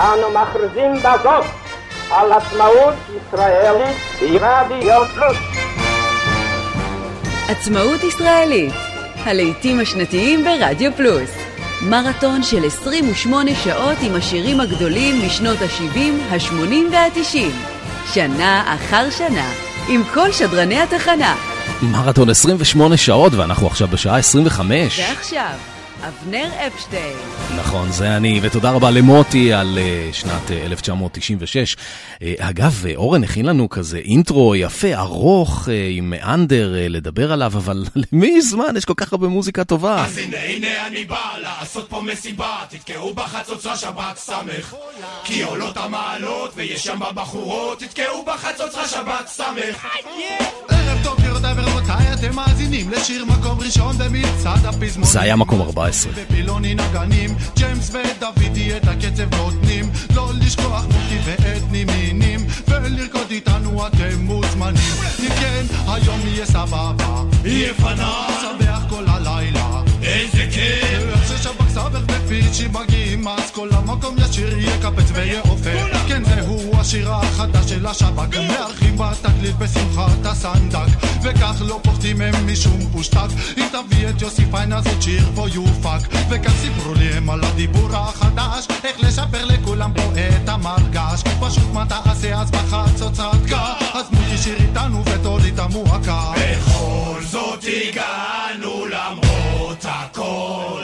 אנו מכריזים בזאת על עצמאות ישראלית ברדיו פלוס. עצמאות ישראלית, הלעיתים השנתיים ברדיו פלוס. מרתון של 28 שעות עם השירים הגדולים משנות ה-70, ה-80 וה-90. שנה אחר שנה, עם כל שדרני התחנה. מרתון 28 שעות ואנחנו עכשיו בשעה 25. ועכשיו, אבנר אפשטיין. נכון, זה אני, ותודה רבה למוטי על uh, שנת uh, 1996. Uh, אגב, uh, אורן הכין לנו כזה אינטרו יפה, ארוך, uh, עם מאנדר uh, לדבר עליו, אבל למי זמן? יש כל כך הרבה מוזיקה טובה. אז הנה הנה אני בא לעשות פה מסיבה, תתקעו בחצוצרה שבת סמך. כי עולות המעלות ויש שם בחורות, תתקעו בחצוצרה שבת סמך. ערב טוב גבירותיי ורבותיי, אתם מאזינים לשיר מקום ראשון במצעד הפזמונים. זה היה מקום 14. בפילוני נגנים, ג'יימס ודוידי את הקצב נותנים. לא לשכוח מוטי ואת נימינים, ולרקוד איתנו אתם מוזמנים. אם כן, היום יהיה סבבה. יהיה פנן, שמח כל הלילה. איזה כיף. איך ששב"כ סבך ופיצ'י מגיעים, אז כל המקום ישיר יקפץ ויעופר. כן, זהו השיר החדש של השב"כ. מארחים בתקליט בשמחת הסנדק. וכך לא פוחדים הם משום פושטק. אם תביא את יוסי פיין אז עוד שיר פה יופק. וכך סיפרו לי הם על הדיבור החדש. איך לשפר לכולם פה את המרגש. פשוט מה תעשה אז בחצוצרתך. אז מוטי שיר איתנו ותוריד המועקה. בכל זאת הגענו למרות הכל.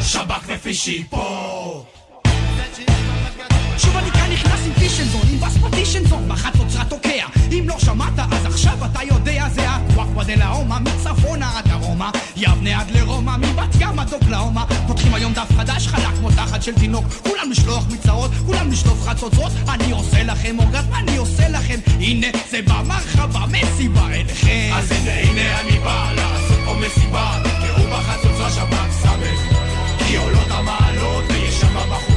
שב"כ ופישי פה. שוב אני כאן נכנס עם פישנזון, עם בס פטישנזון, בחצוצרה תוקע. אם לא שמעת, אז עכשיו אתה יודע, זה הוואקווה דה לאומה, מצפונה עד דרומה, יבנה עד לרומא, מבת ים עד אוקלאומה. פותחים היום דף חדש, חלק כמו תחת של תינוק, כולם לשלוח מצרות, כולם לשלוף חצוצרות, אני עושה לכם אורגזם, אני עושה לכם, הנה זה במרחבה, מסיבה אליכם. אז הנה הנה אני בא לעשות פה מסיבה, תתקעו בחצוצרה שב"כ סמך. כי עולות המעלות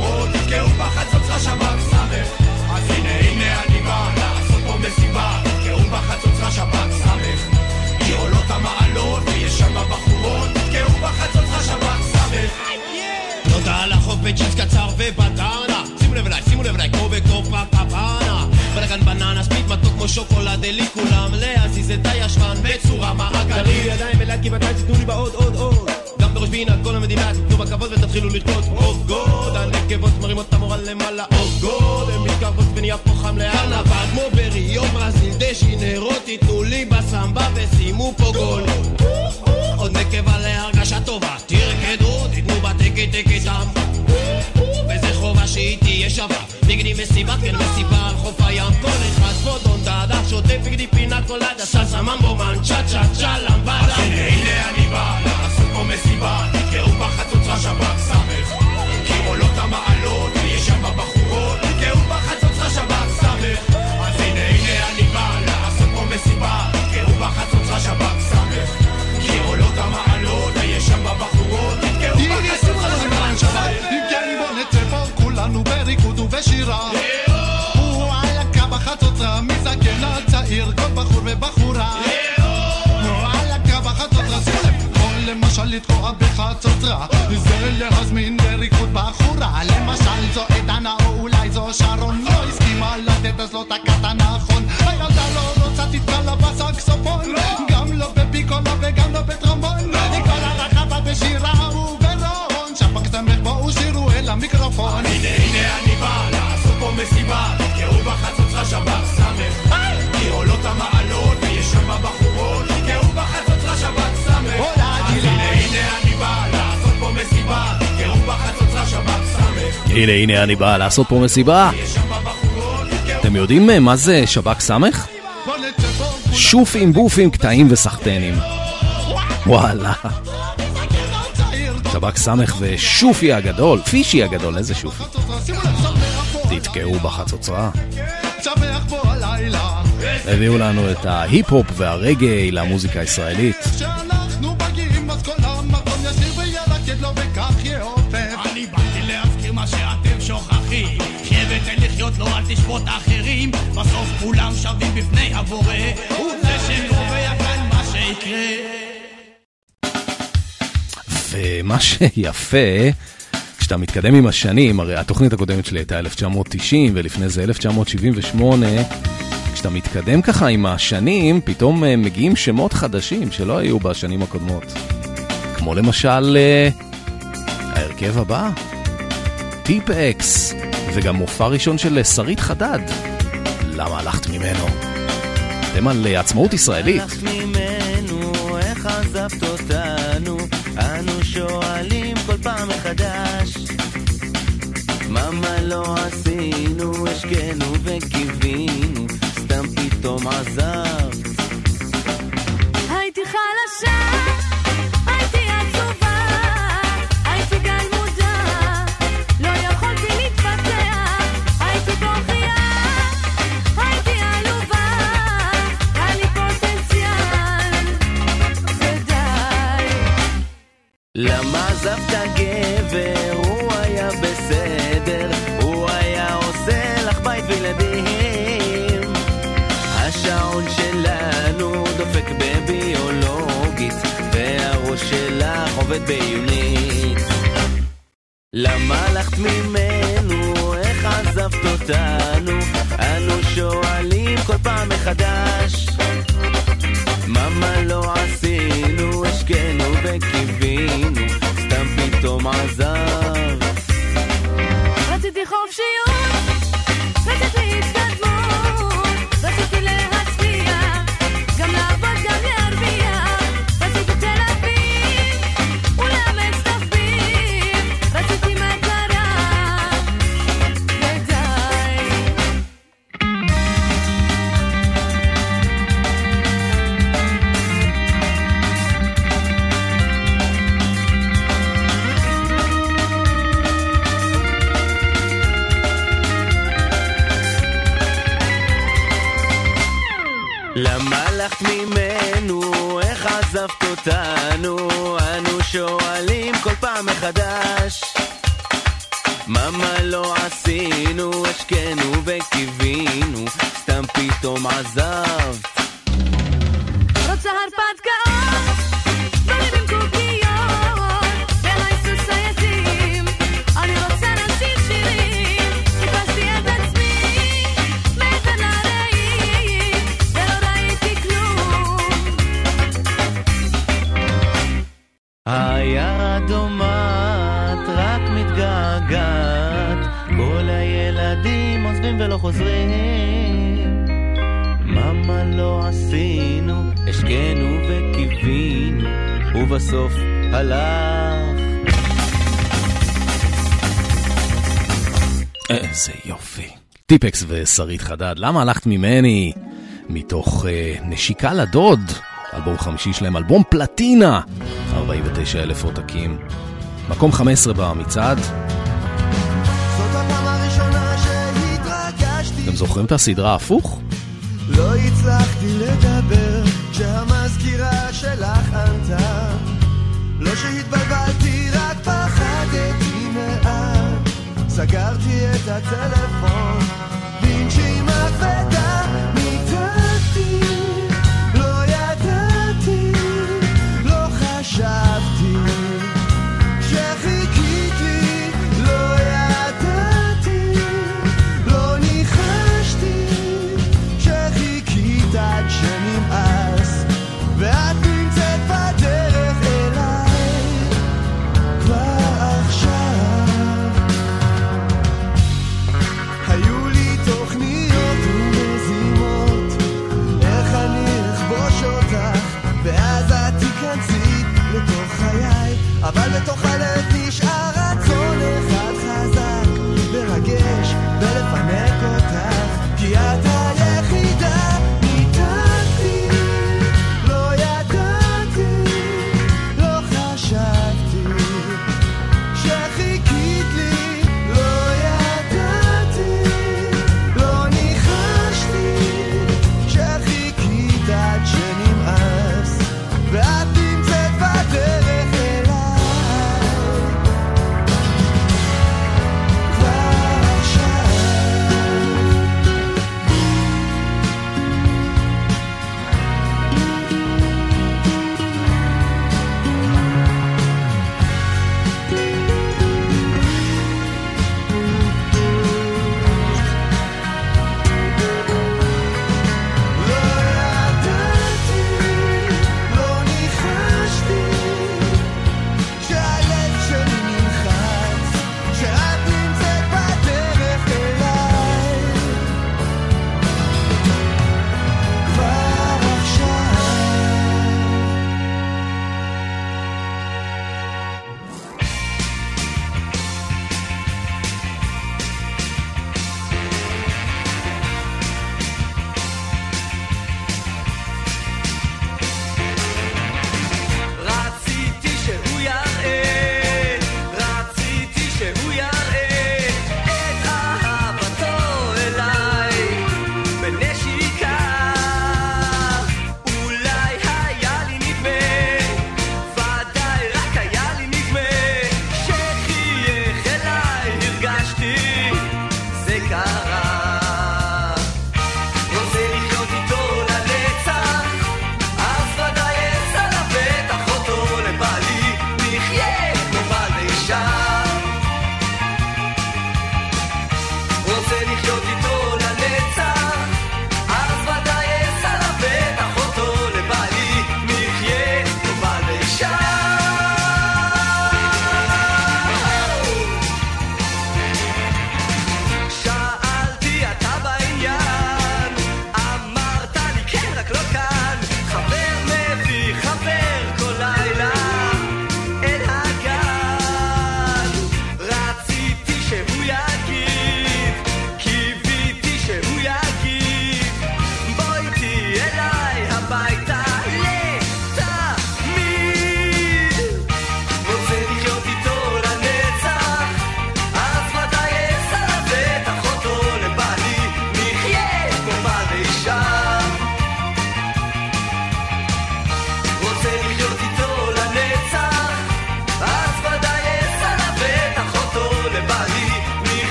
בחורות, תתקעו בחצוצרה שב"כ סמך. אז הנה הנה אני בא לעשות פה מסיבה, תתקעו בחצוצרה שב"כ סמך. כי עולות המעלות ויש שם בחורות, תתקעו בחצוצרה שב"כ סמך. תודה על החוף בג'ינס קצר ובדנה שימו לב אליי, שימו לב אליי, כמו בקופה קפנה בלגן בננה, ספיד מתוק כמו שוקולד אלי כולם להזיז את הישבן בצורה מעגלית ידיים כי מתי תיתנו לי בעוד עוד עוד פינה כל המדינה תיתנו בכבוד ותתחילו לרקוד. עוד גוד הנקבות מרימות את המורל למעלה. עוד גוד הן מתקרבות ונהיה פה חם לארנבה כמו בריו ברזיל דשינרו תיתנו לי בסמבה ושימו פה גול. עוד נקבה להרגשה טובה. תרקדו, תיתנו בתקת תקתם וזה חובה שהיא תהיה שווה. בגדי מסיבה, כן מסיבה על חוף הים. כל אחד פה דון דאדה שוטף בגדי פינה קולדה סלסה ממבו מן צ'ה צ'ה צ'ה למבדה הנה הנה פה מסיבה, תתקעו בחצוצרה שב"כ לתקוע בחצוצרה זה להזמין לריקוד בחורה. למשל זו עדנה או אולי זו שרון. לא הסכימה לתת אז לא תקעת הנה הנה אני בא לעשות פה מסיבה. אתם יודעים אה, מה זה שב"כ סמך? שופים, בופים, קטעים וסחטנים. וואלה. שב"כ סמך ושופי הגדול, פישי הגדול, איזה שופי. תתקעו בחצוצרה. הביאו לנו את ההיפ-הופ והרגעי למוזיקה הישראלית. שווים בפני הבורא הוא זה שקובע כאן מה שיקרה ומה שיפה, כשאתה מתקדם עם השנים, הרי התוכנית הקודמת שלי הייתה 1990 ולפני זה 1978, כשאתה מתקדם ככה עם השנים, פתאום אה, מגיעים שמות חדשים שלא היו בשנים הקודמות. כמו למשל אה, ההרכב הבא, טיפ אקס, וגם מופע ראשון של שרית חדד. למה הלכת ממנו? אתם על אה, עצמאות ישראלית. הלכת ממנו, איך עזבת אותנו? אנו שואלים כל פעם מחדש. מה מה לא עשינו, השקענו וקיווינו, סתם פתאום עזבת. הייתי חלשה, למה עזבת גבר? הוא היה בסדר, הוא היה עושה לך בית וילדים. השעון שלנו דופק בביולוגית, והראש שלך עובד בעיונית. למה הלכת ממנו? איך עזבת אותנו? אנו שואלים כל פעם מחדש. עוזבים ולא חוזרים. מה לא עשינו, השקענו וקיווינו, ובסוף הלך. איזה יופי. טיפקס ושרית חדד, למה הלכת ממני? מתוך אה, נשיקה לדוד, אלבום חמישי שלהם, אלבום פלטינה, 49 אלף עותקים. מקום 15 במצעד, זוכרים את הסדרה הפוך? לא הצלחתי לדבר כשהמזכירה שלך ענתה לא שהתבלבלתי, רק פחדתי מעט סגרתי את הטלפון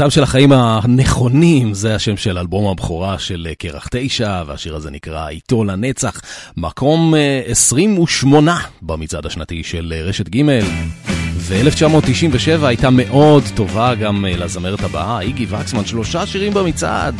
הטעם של החיים הנכונים, זה השם של אלבום הבכורה של אה, קרח תשע, והשיר הזה נקרא איתו לנצח, מקום אה, 28 במצעד השנתי של אה, רשת ג' ו-1997 הייתה מאוד טובה גם לזמרת הבאה, איגי וקסמן, שלושה שירים במצעד.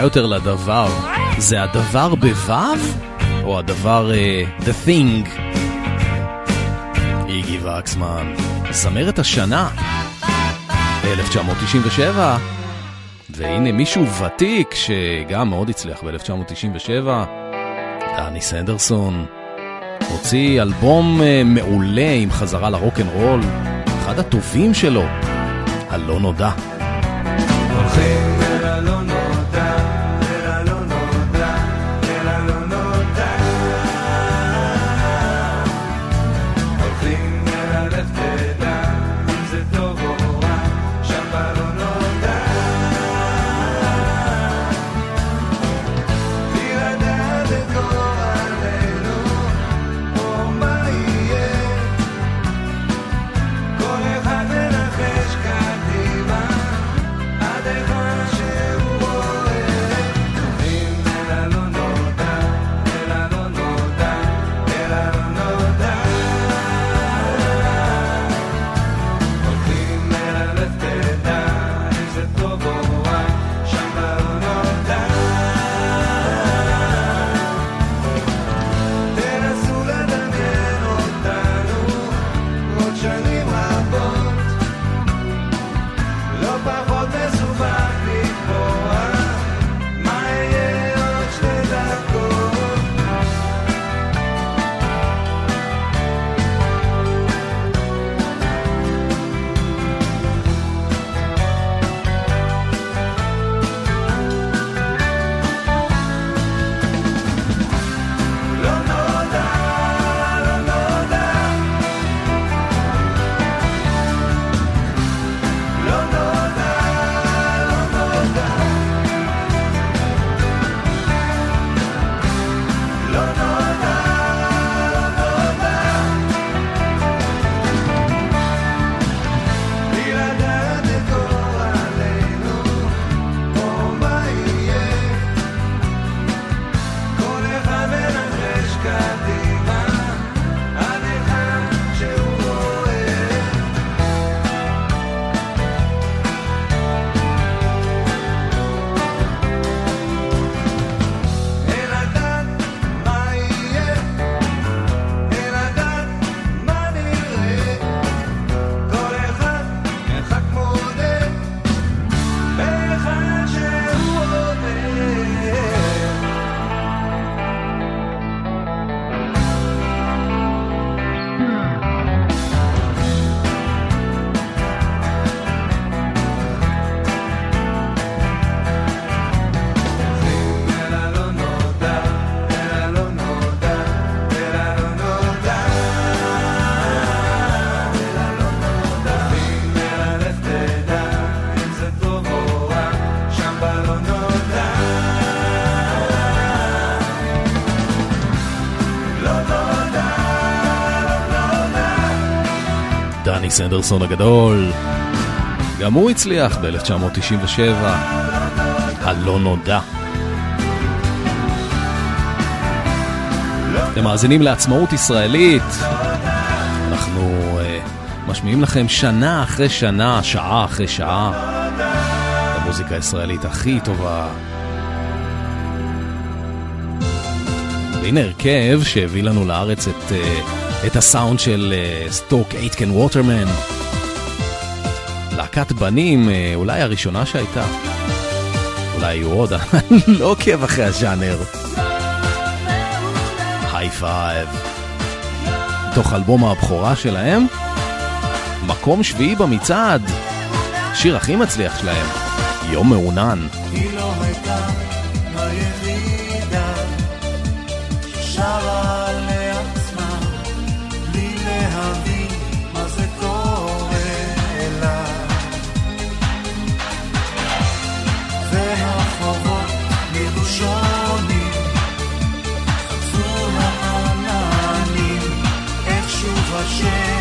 קרובה יותר לדבר. זה הדבר בוו? או הדבר uh, The Thing? איגי וקסמן, זמרת השנה, 1997. והנה מישהו ותיק שגם מאוד הצליח ב-1997, דני סנדרסון. הוציא אלבום uh, מעולה עם חזרה לרוקנרול, אחד הטובים שלו, הלא נודע. הולכים אל הלא נודע סנדרסון הגדול. גם הוא הצליח ב-1997, הלא נודע. אתם מאזינים לעצמאות ישראלית. אנחנו uh, משמיעים לכם שנה אחרי שנה, שעה אחרי שעה, את המוזיקה הישראלית הכי טובה. והנה הרכב שהביא לנו לארץ את, uh, את הסאונד של אה, סטוק אייטקן ווטרמן. להקת בנים, אה, אולי הראשונה שהייתה. אולי יהיו עוד, לא עוקב אחרי הז'אנר. היי פייב. מתוך אלבום הבכורה שלהם, מקום שביעי במצעד. שיר הכי מצליח שלהם, יום מעונן. שוב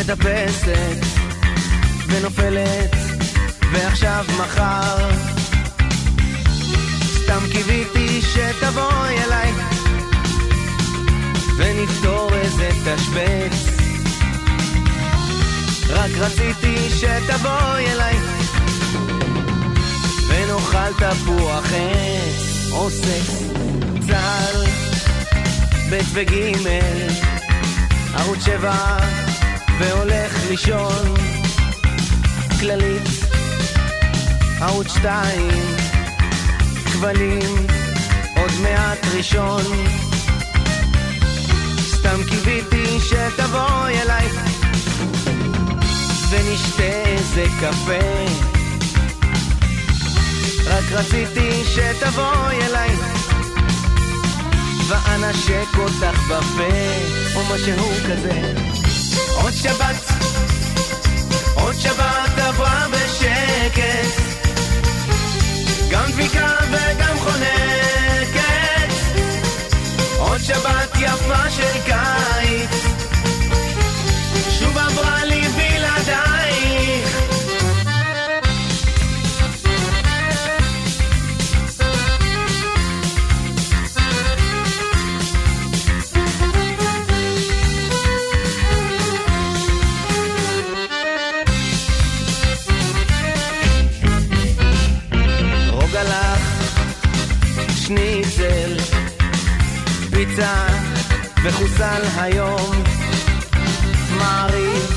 מטפסת ונופלת, ועכשיו מחר. סתם קיוויתי שתבואי אליי, ונפתור איזה תשבץ. רק רציתי שתבואי אליי ונאכל תפוח עץ או סקס צה"ל ב' וג' ערוץ שבע והולך לישון. כללית ערוץ שתיים כבלים עוד מעט ראשון. סתם קיוויתי שתבואי אליי. ונשתה איזה קפה. רק רציתי שתבואי אליי. ואנשק אותך בפה או משהו כזה עוד שבת, עוד שבת עברה בשקט, גם דביקה וגם חונקת, עוד שבת יפה של קיץ, שוב עברה פיצה וחוסל היום, מעריב,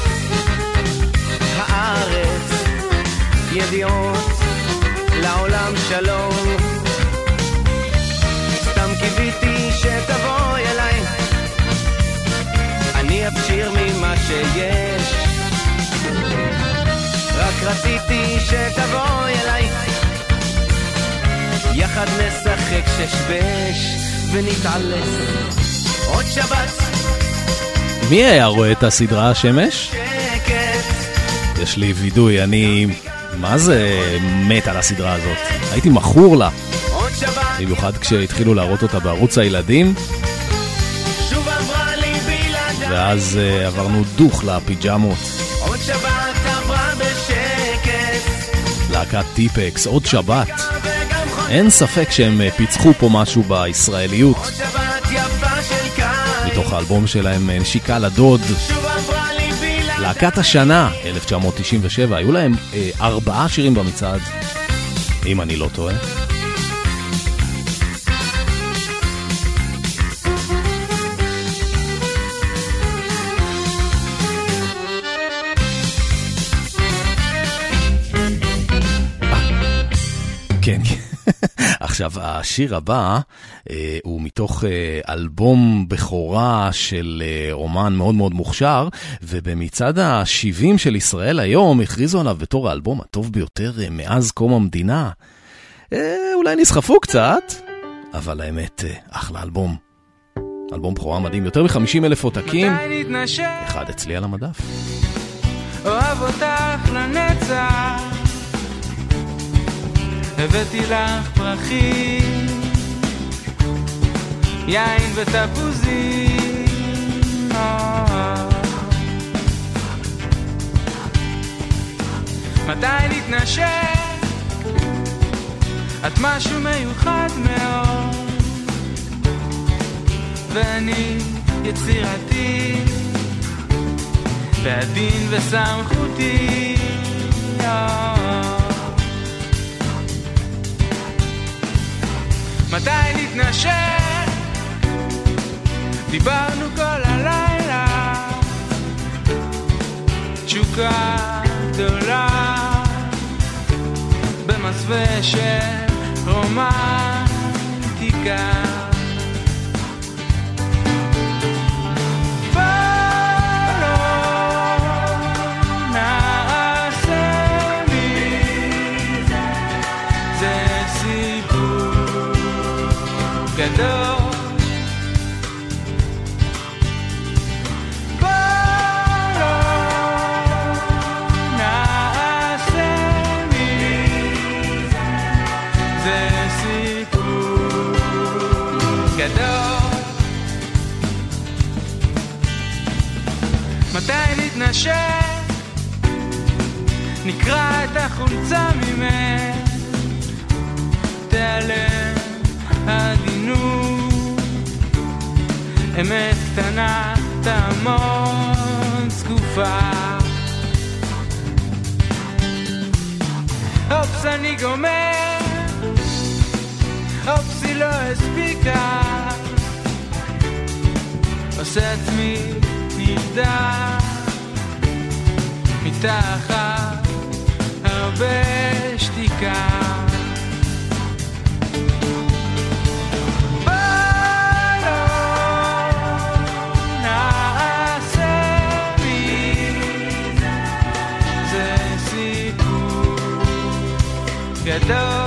הארץ, ידיעות, לעולם שלום. סתם קיוויתי שתבואי אליי, אני אבשיר ממה שיש. רק רציתי שתבואי אליי, יחד נשחק שש-בש ונתעלף. עוד שבת, מי היה רואה את הסדרה השמש? שקט, יש לי וידוי, אני... מה זה מת על הסדרה הזאת? הייתי מכור לה, במיוחד כשהתחילו להראות אותה בערוץ הילדים. ואז uh, עברנו דוך לפיג'מות. עוד שבת עברה בשקט, להקת טיפקס, עוד שבת. אין ספק שהם אה, פיצחו פה משהו בישראליות. מתוך האלבום שלהם אה, נשיקה לדוד. להקת השנה, 1997, היו להם אה, ארבעה שירים במצעד, אם אני לא טועה. עכשיו, השיר הבא אה, הוא מתוך אה, אלבום בכורה של אה, אומן מאוד מאוד מוכשר, ובמצעד ה-70 של ישראל היום הכריזו עליו בתור האלבום הטוב ביותר אה, מאז קום המדינה. אה, אולי נסחפו קצת, אבל האמת, אה, אחלה אלבום. אלבום בכורה מדהים, יותר מ-50 אלף עותקים, אחד אצלי על המדף. אוהב אותך לנצח. הבאתי לך פרחים, יין ותפוזים. אה. מתי נתנשק? את משהו מיוחד מאוד, ואני יצירתי. ועדין וסמכותי. מתי נתנשק? דיברנו כל הלילה, תשוקה גדולה, במסווה של רומנטיקה. נתנשק? נקרע את החולצה ממך. תיעלם עדינות. אמת קטנה תעמוד זקופה. אופס אני גומר. אופס היא לא הספיקה. עושה עצמי נבדק מתחת הרבה שתיקה. גדול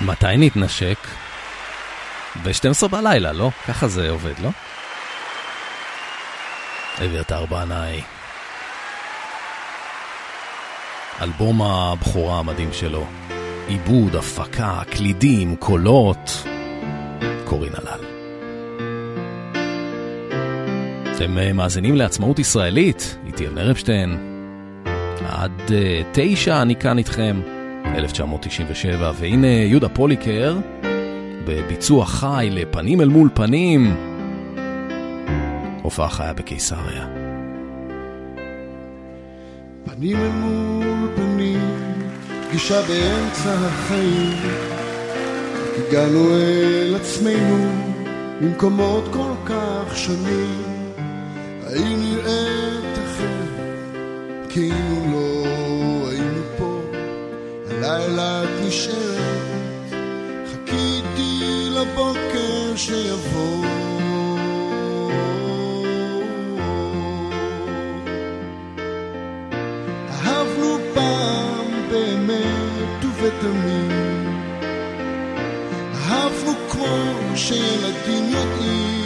מתי נתנשק? ב-12 בלילה, לא? ככה זה עובד, לא? אביתר בנאי. אלבום הבכורה המדהים שלו. עיבוד, הפקה, קלידים, קולות. קורין הלל. אתם אה, מאזינים לעצמאות ישראלית, איתי אבנר אפשטיין. עד אה, תשע אני כאן איתכם, 1997, והנה יהודה פוליקר בביצוע חי לפנים אל מול פנים. הופעה חיה בקיסריה. פנים אל מול פנים, פגישה באמצע החיים. הגענו אל עצמנו ממקומות כל כך שונים. האם נראית אחרת? כאילו לא היינו פה. הלילה את נשארת, חיכיתי לבוקר שיבוא. ובתמים אהבנו כמו שילדים יודעים.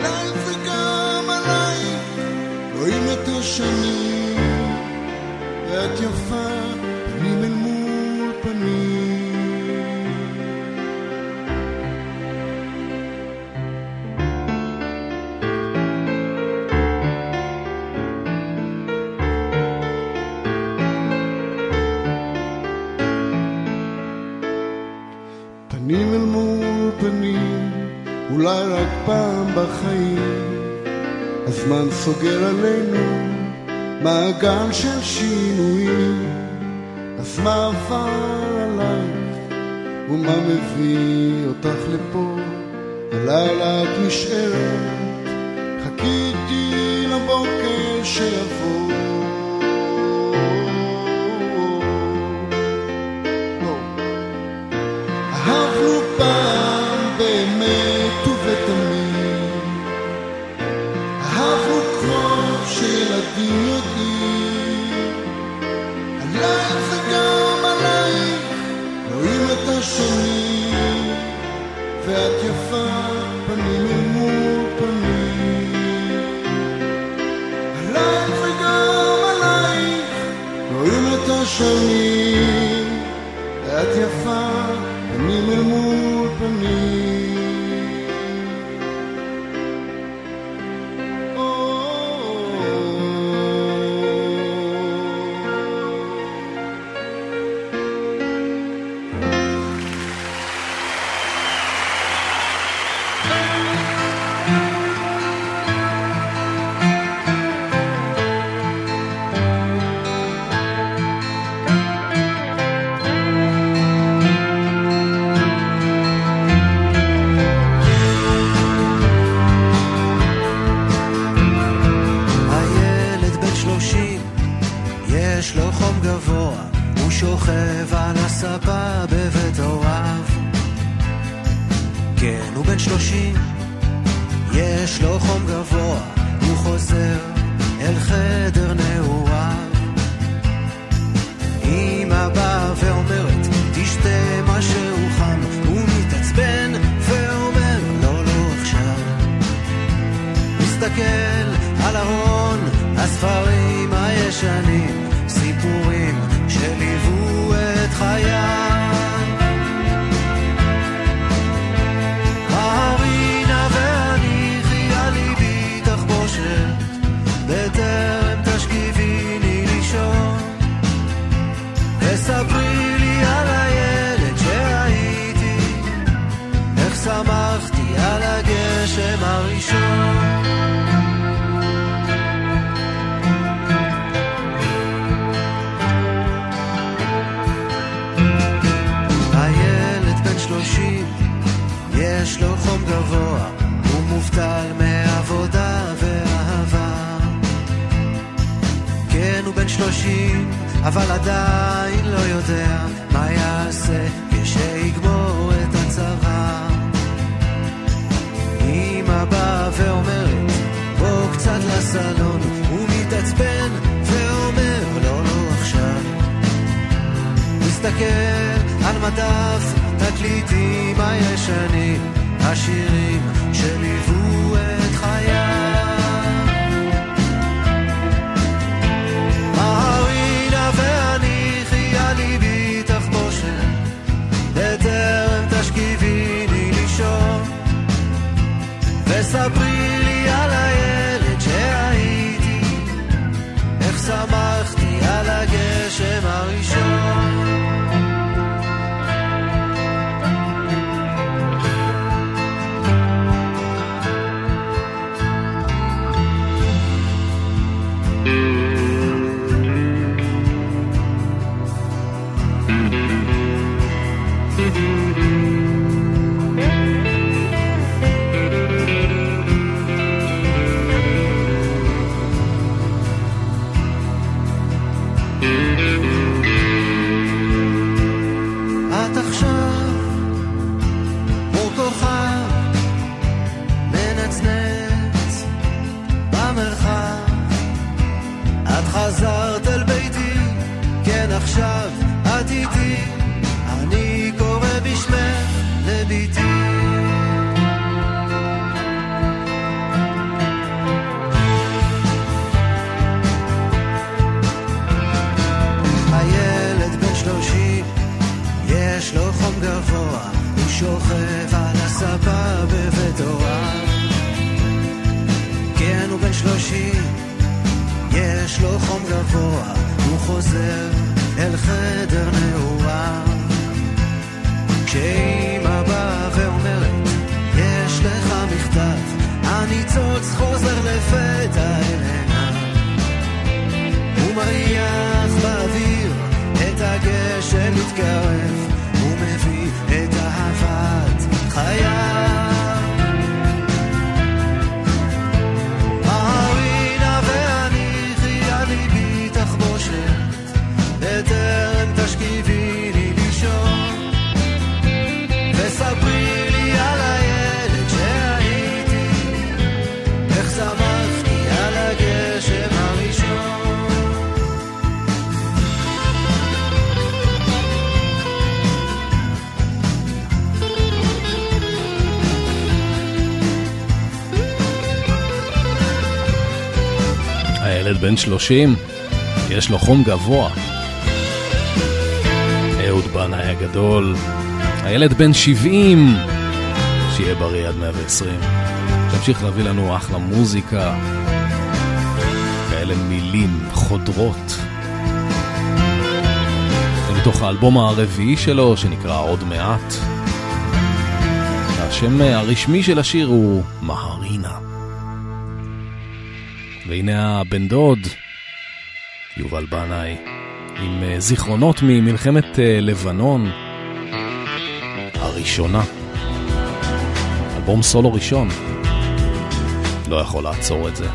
עליי וגם עליי רואים את השנים ואת יפה סוגר עלינו מעגל של שינויים, אז מה עבר עלייך, ומה מביא אותך לפה, הלילה את נשארת, בן 30, יש לו חום גבוה. אהוד בנאי הגדול, הילד בן 70, שיהיה בריא עד 120. תמשיך להביא לנו אחלה מוזיקה, כאלה מילים חודרות. זה מתוך האלבום הרביעי שלו, שנקרא עוד מעט. השם הרשמי של השיר הוא מהרינה. והנה הבן דוד, יובל בנאי, עם אה, זיכרונות ממלחמת אה, לבנון הראשונה. אלבום סולו ראשון. לא יכול לעצור את זה.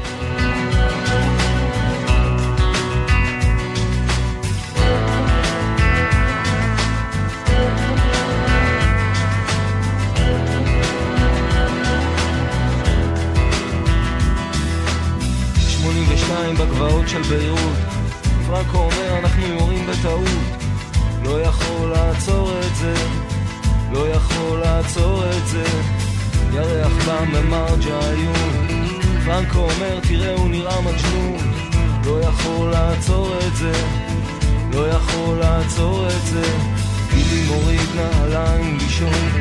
של ביירות פרנקו אומר אנחנו יורים בטעות. לא יכול לעצור את זה. לא יכול לעצור את זה. ירח בא ממרג'ה עיון פרנקו אומר תראה הוא נראה מג'נון. לא יכול לעצור את זה. לא יכול לעצור את זה. גילי מוריד נעליים לישון.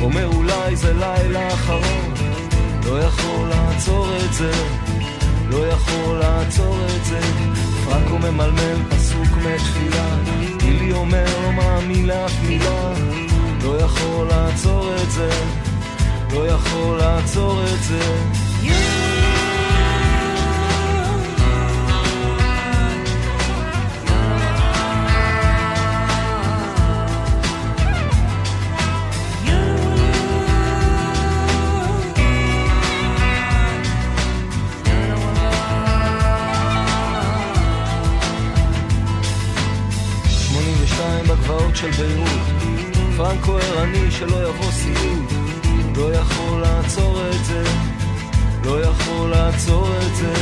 אומר אולי זה לילה אחרון. לא יכול לעצור את זה לא יכול לעצור את זה. פרנקו ממלמל פסוק מתפילה. גילי אומר לא מאמין לאף מילה. לא יכול לעצור את זה. לא יכול לעצור את זה. 82 בגבעות של ביירות פרנקו ערני שלא יבוא סיוט לא יכול לעצור את זה לא יכול לעצור את זה.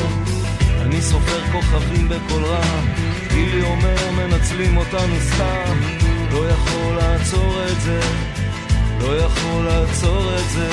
אני סופר כוכבים בקול רם גילי אומר מנצלים אותנו סתם. לא יכול לעצור את זה לא יכול לעצור את זה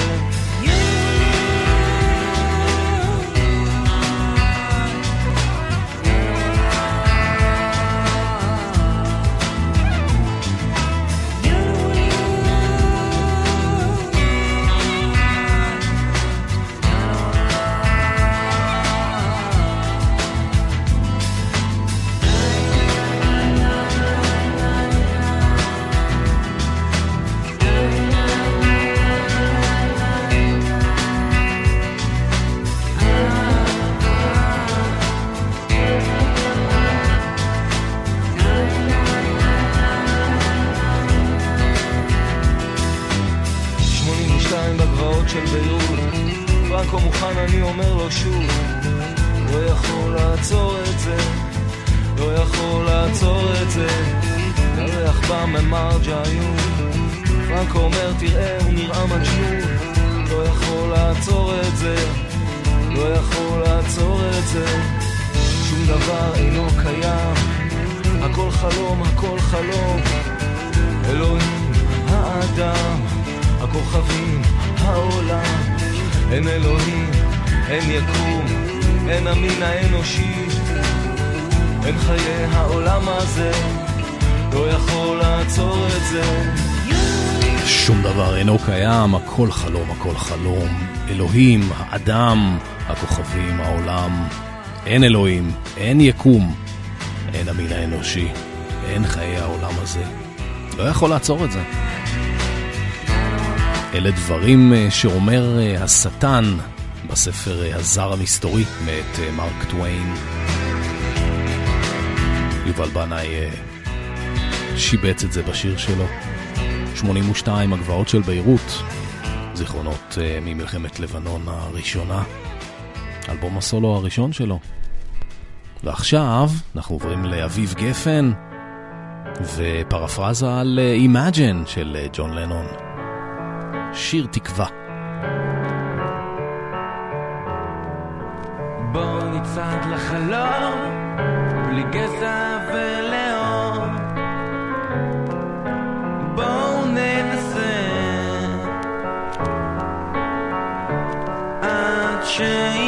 ירח בא ממרג'יון פרנקו אומר תראה הוא נראה מג'נון. לא יכול לעצור את זה לא יכול לעצור את זה. שום דבר אינו קיים. הכל חלום, הכל חלום. אלוהים, האדם, הכוכבים, העולם. אין אלוהים, אין יקום, אין המין האנושי. אין חיי העולם הזה לא יכול לעצור את זה שום דבר אינו קיים, הכל חלום, הכל חלום. אלוהים, האדם, הכוכבים, העולם. אין אלוהים, אין יקום, אין המין האנושי, אין חיי העולם הזה. לא יכול לעצור את זה. אלה דברים אה, שאומר אה, השטן בספר אה, הזר המסתורי מאת מרק טוויין. יובל בנאי שיבץ את זה בשיר שלו. 82, הגבעות של ביירות, זיכרונות uh, ממלחמת לבנון הראשונה, אלבום הסולו הראשון שלו. ועכשיו אנחנו עוברים לאביב גפן ופרפרזה על uh, Imagine של uh, ג'ון לנון. שיר תקווה. בוא נצעד לחלום, בלי גזע ולאום. עד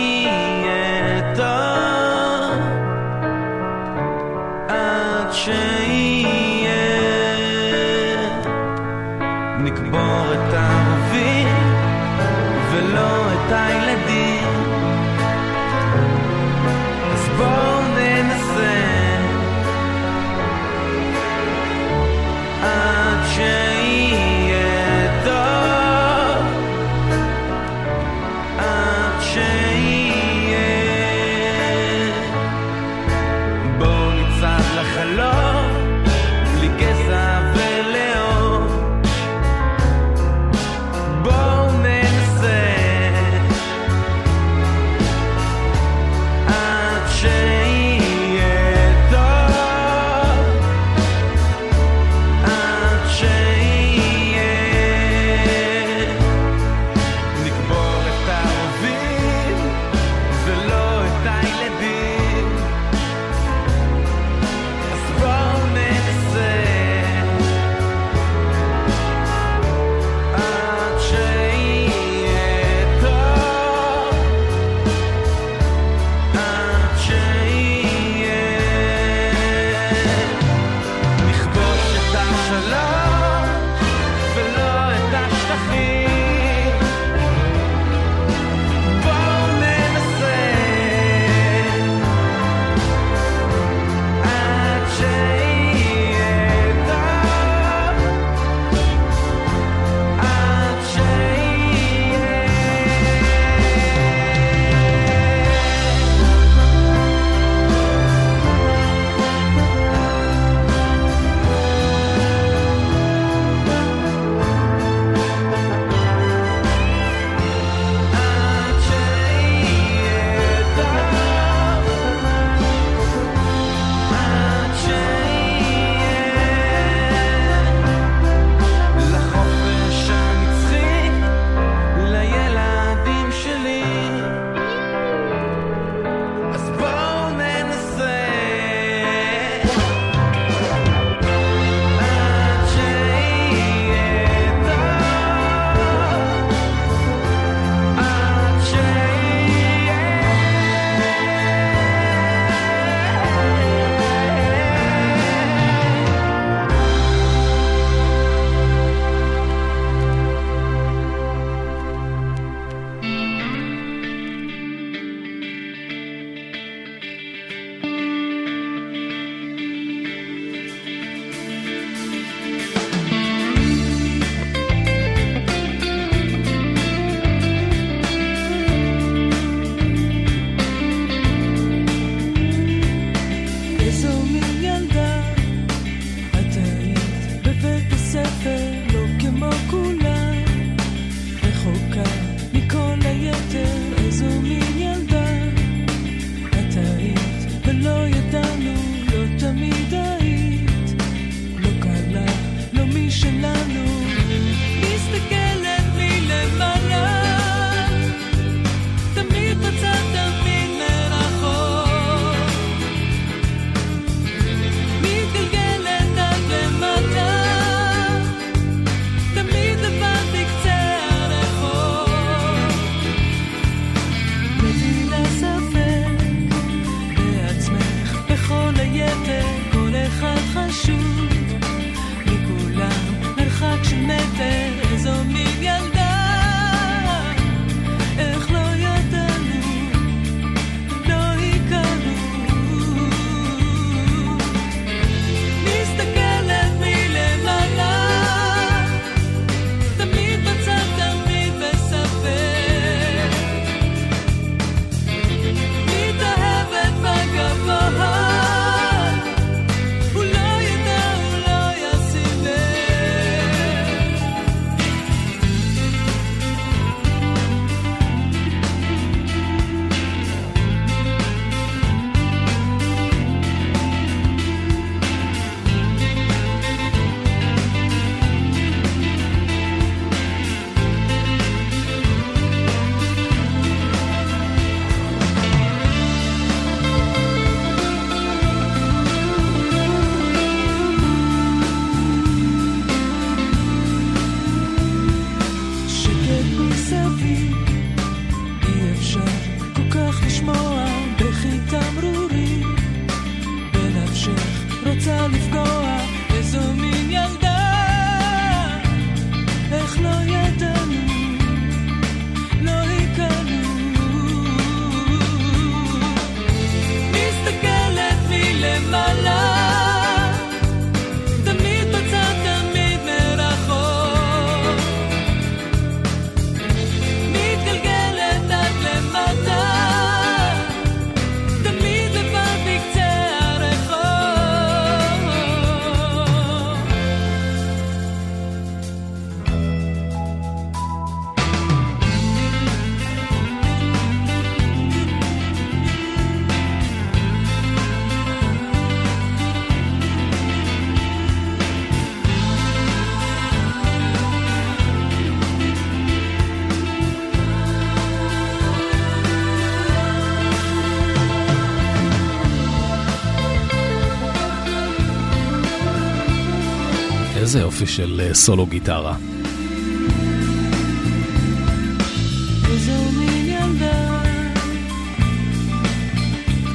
יופי של אה, סולו גיטרה.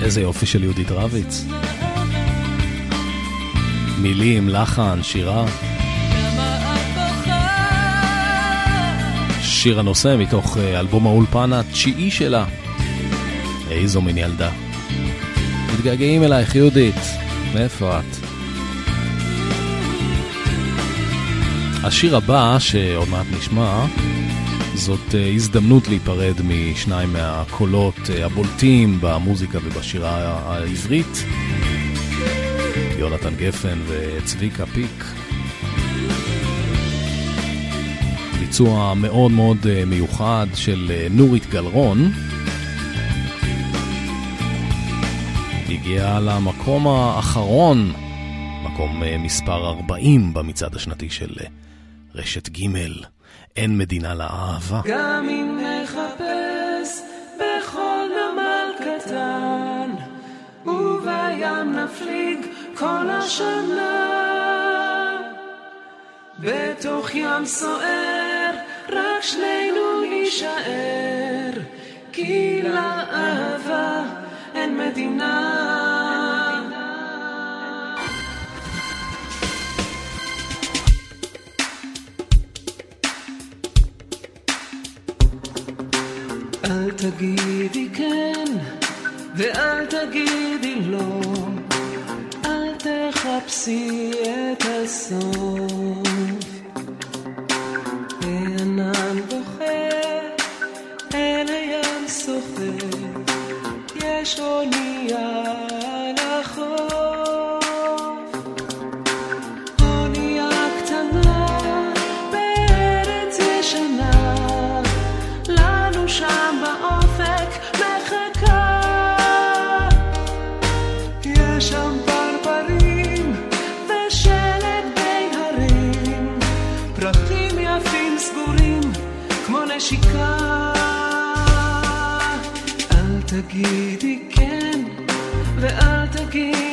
איזה יופי של יהודית רביץ. מילים, לחן, שירה. שיר הנושא מתוך אה, אלבום האולפן התשיעי שלה. איזו מין ילדה. מתגעגעים אלייך, יהודית. מאיפה את? השיר הבא, שעוד מעט נשמע, זאת אה, הזדמנות להיפרד משניים מהקולות אה, הבולטים במוזיקה ובשירה העברית. יונתן גפן וצביקה פיק. ביצוע מאוד מאוד אה, מיוחד של נורית גלרון. הגיעה למקום האחרון, מקום מספר 40 במצעד השנתי של רשת ג' אין מדינה לאהבה. גם אם נחפש בכל נמל קטן, ובים נפליג כל השנה. בתוך ים סוער, רק שנינו נישאר, כי לאהבה אין מדינה. אל תגידי כן ואל תגידי לא, אל תחפשי את הסוף. הענן בוכה אל הים סוחר, יש אונייה על החוף. אל תגידי כן ואל תגידי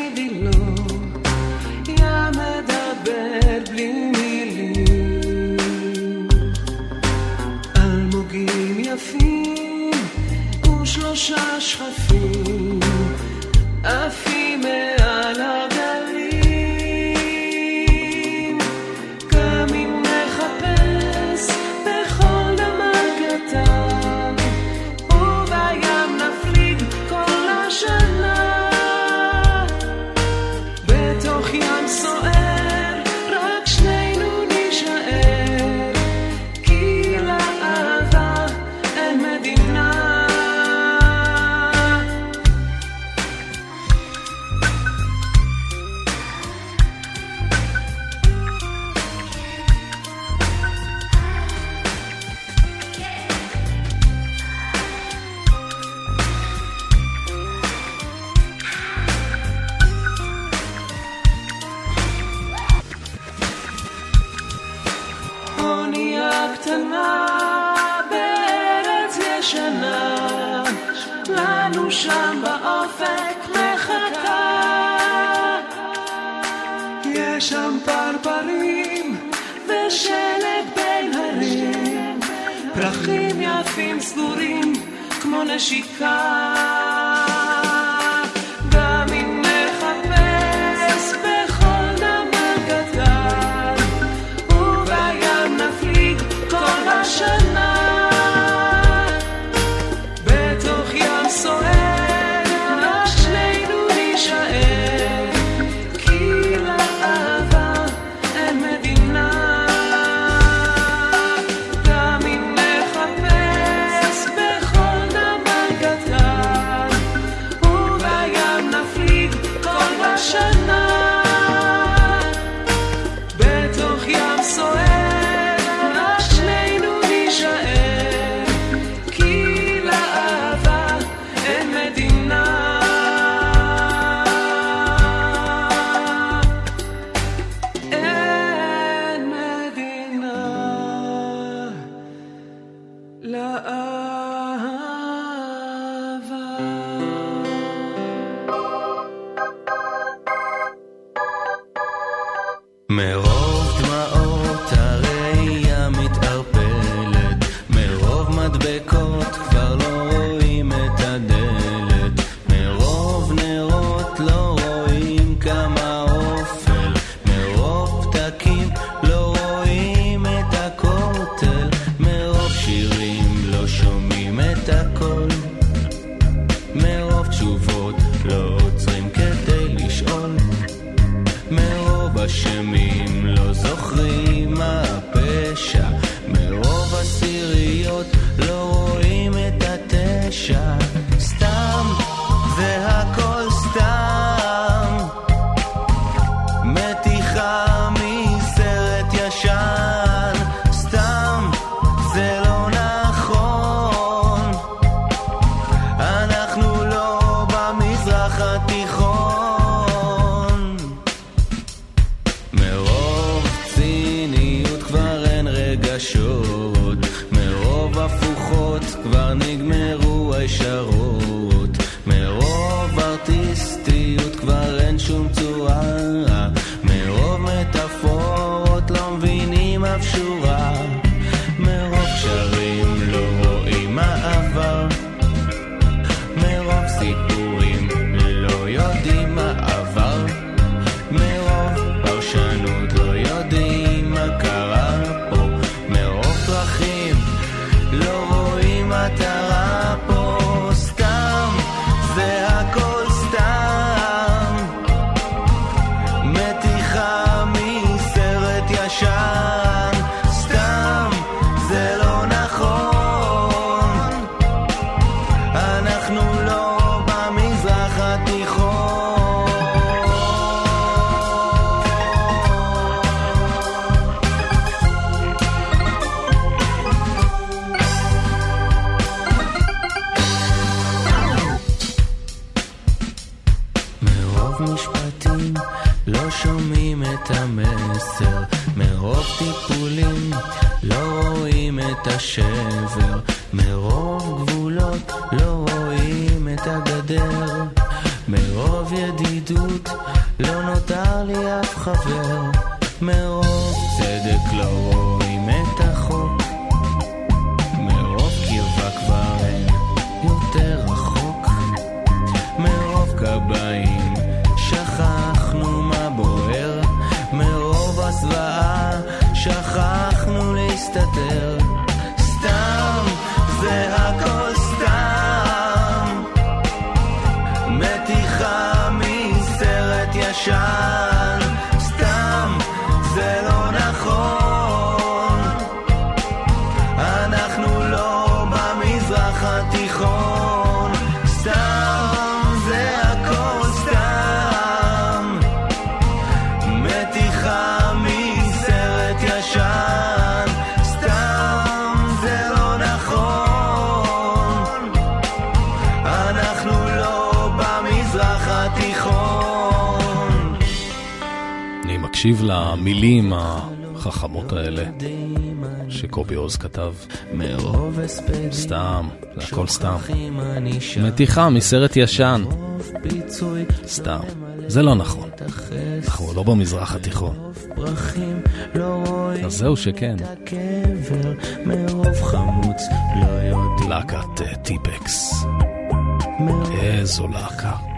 אני מקשיב למילים החכמות האלה שקובי עוז כתב. סתם, זה הכל סתם. מתיחה מסרט ישן. סתם. זה לא נכון. אנחנו לא במזרח התיכון. לא אז זהו שכן. לא להקת אה, טיפקס. איזו להקה.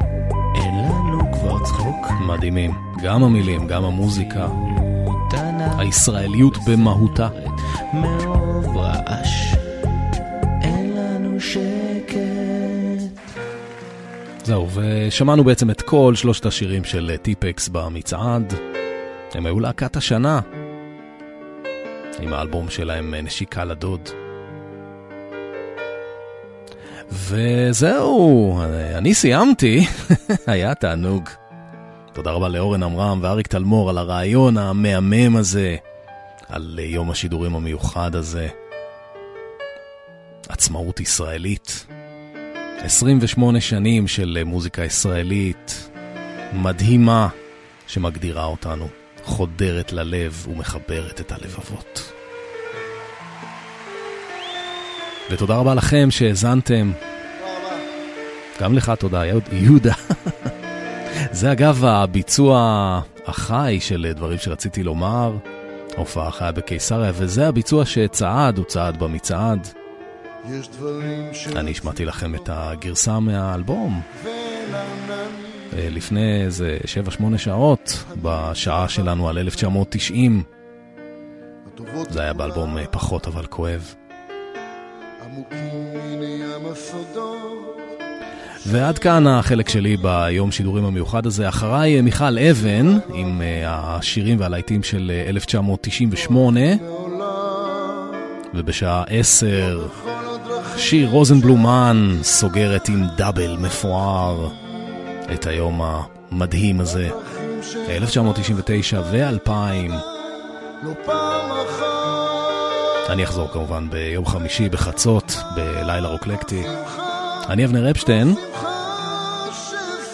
מדהימים. גם המילים, גם המוזיקה. הישראליות במהותה. מרוב רעש אין לנו שקט זהו, ושמענו בעצם את כל שלושת השירים של טיפקס במצעד. הם היו להקת השנה. עם האלבום שלהם נשיקה לדוד. וזהו, אני סיימתי, היה תענוג. תודה רבה לאורן עמרם ואריק תלמור על הרעיון המהמם הזה, על יום השידורים המיוחד הזה. עצמאות ישראלית. 28 שנים של מוזיקה ישראלית מדהימה שמגדירה אותנו, חודרת ללב ומחברת את הלבבות. ותודה רבה לכם שהאזנתם. גם לך תודה, יהודה. זה אגב הביצוע החי של דברים שרציתי לומר, ההופעה החיה בקיסריה, וזה הביצוע שצעד, הוא צעד במצעד. אני השמעתי לכם את הגרסה מהאלבום אה, לפני איזה 7-8 שעות, בשעה שלנו על 1990. זה היה באלבום אה, פחות אבל כואב. עמוקים מן ים הסודות ועד כאן החלק שלי ביום שידורים המיוחד הזה. אחריי אה, מיכל אבן עם אה, השירים והלהיטים של אה, 1998, ובשעה 10 שיר רוזנבלומן סוגרת עם דאבל מפואר את היום המדהים הזה. 1999 ו-2000. לא פעם אחת אני אחזור כמובן ביום חמישי בחצות, בלילה רוקלקטי. אני אבנר אפשטיין.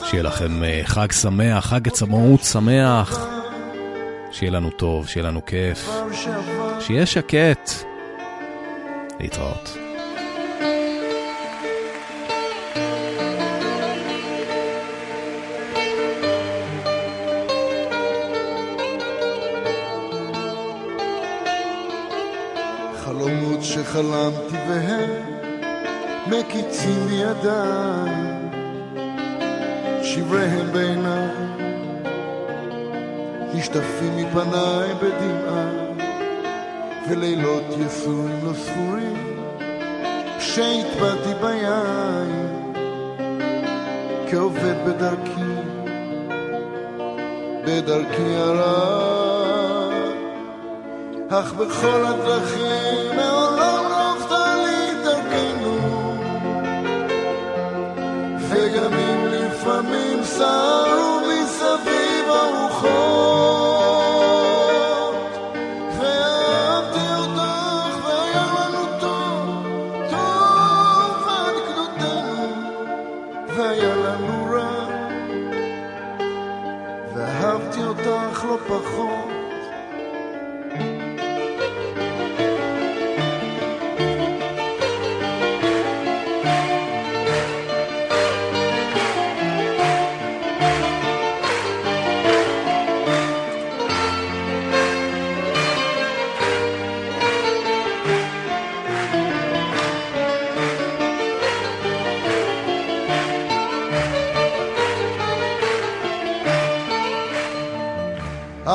שיהיה לכם אה, חג שמח, חג עצמאות שמח. שיהיה לנו טוב, שיהיה לנו כיף. שיהיה שקט. להתראות. חלומות שחלמתי והם מקיצים בידיי שבריהם בעיניי נשטפים מפניי בדמעה ולילות יסורים לא ספורים שהטבעתי ביין כעובד בדרכי בדרכי הרע. אך בכל הדרכים מעולם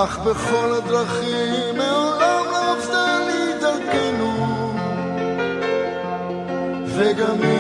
אך בכל הדרכים מעולם לא אבדה לי דרכנו. וגם קצת